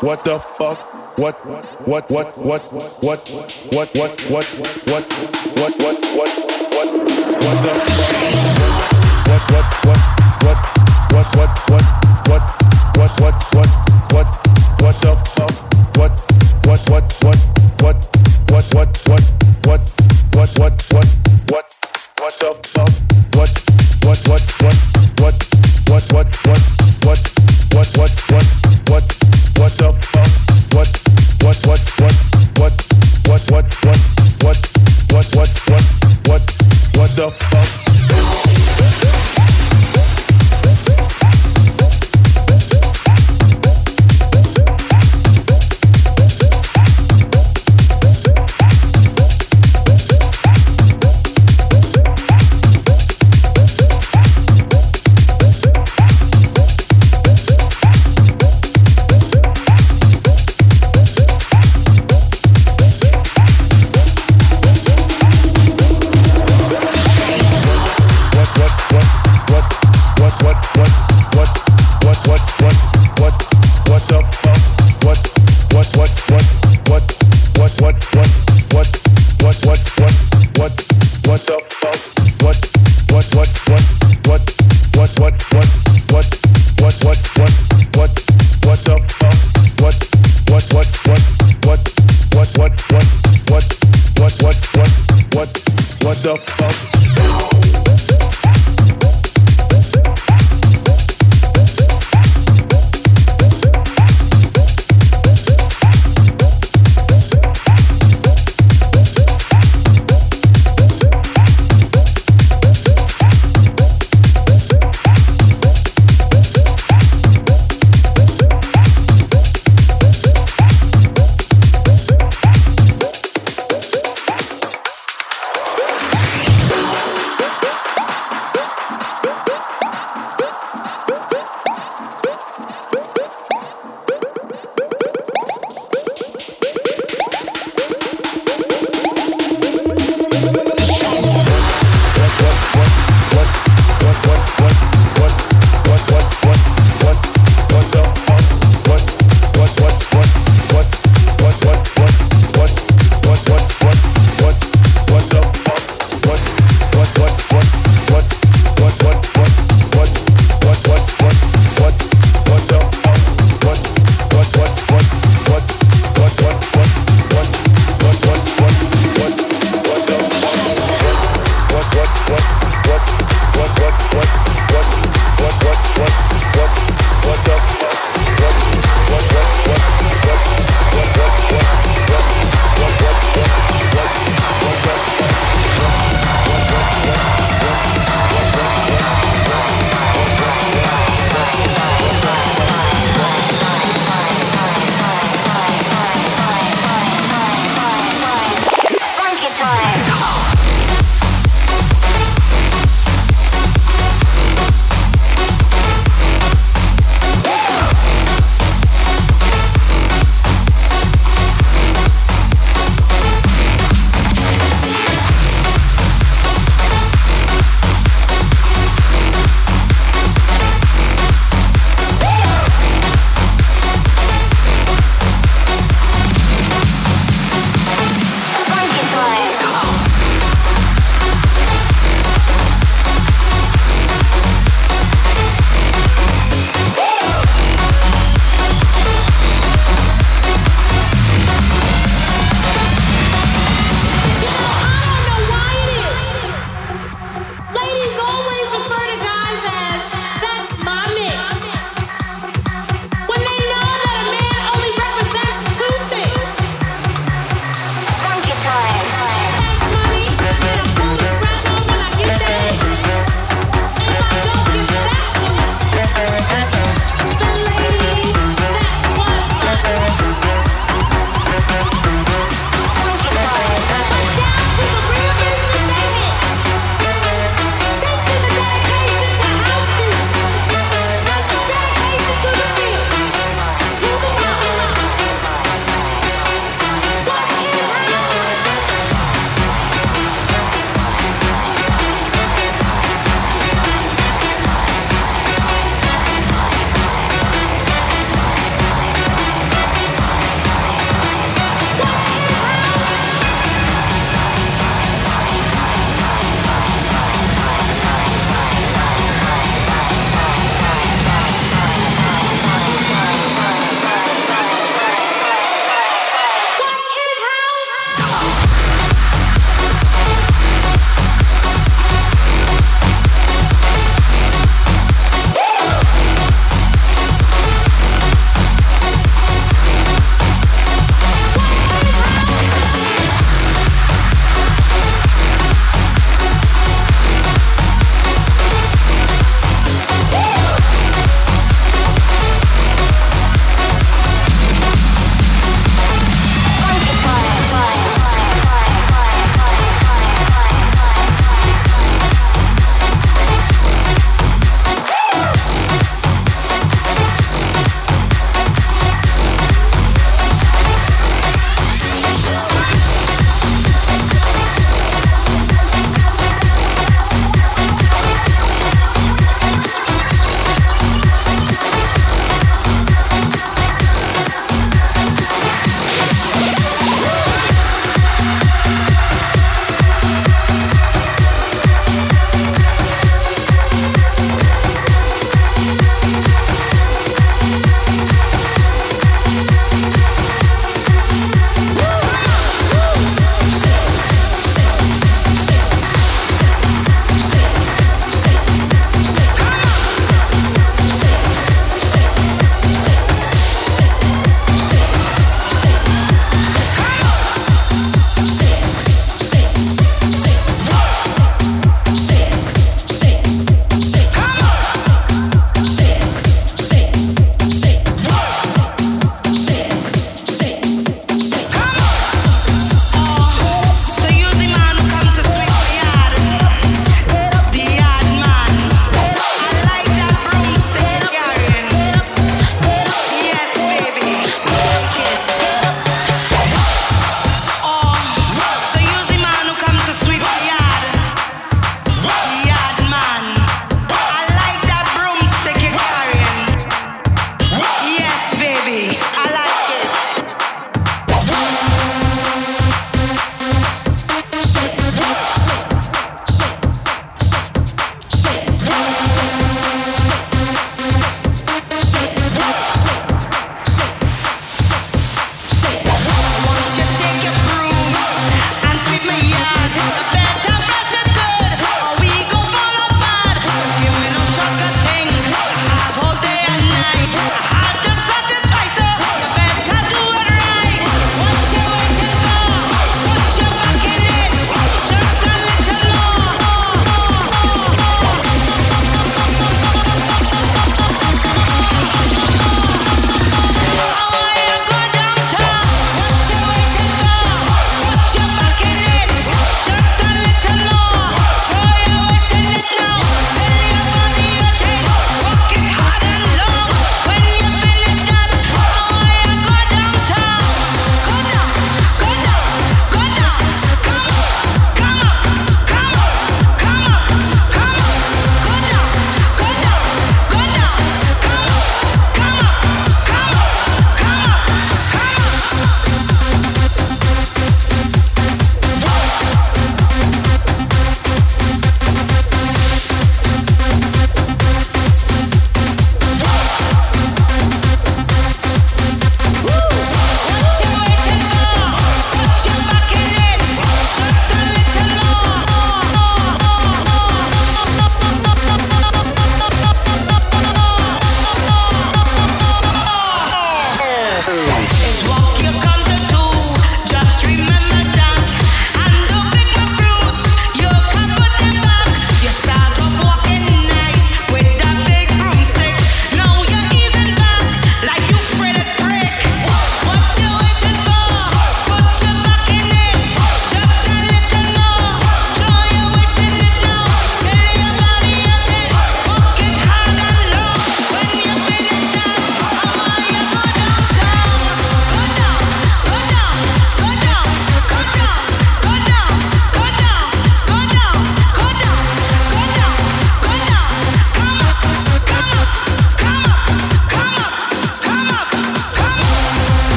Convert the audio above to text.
what the fuck what what what what what what what what what what what what what what what the fuck what what what what what what what what what what what what what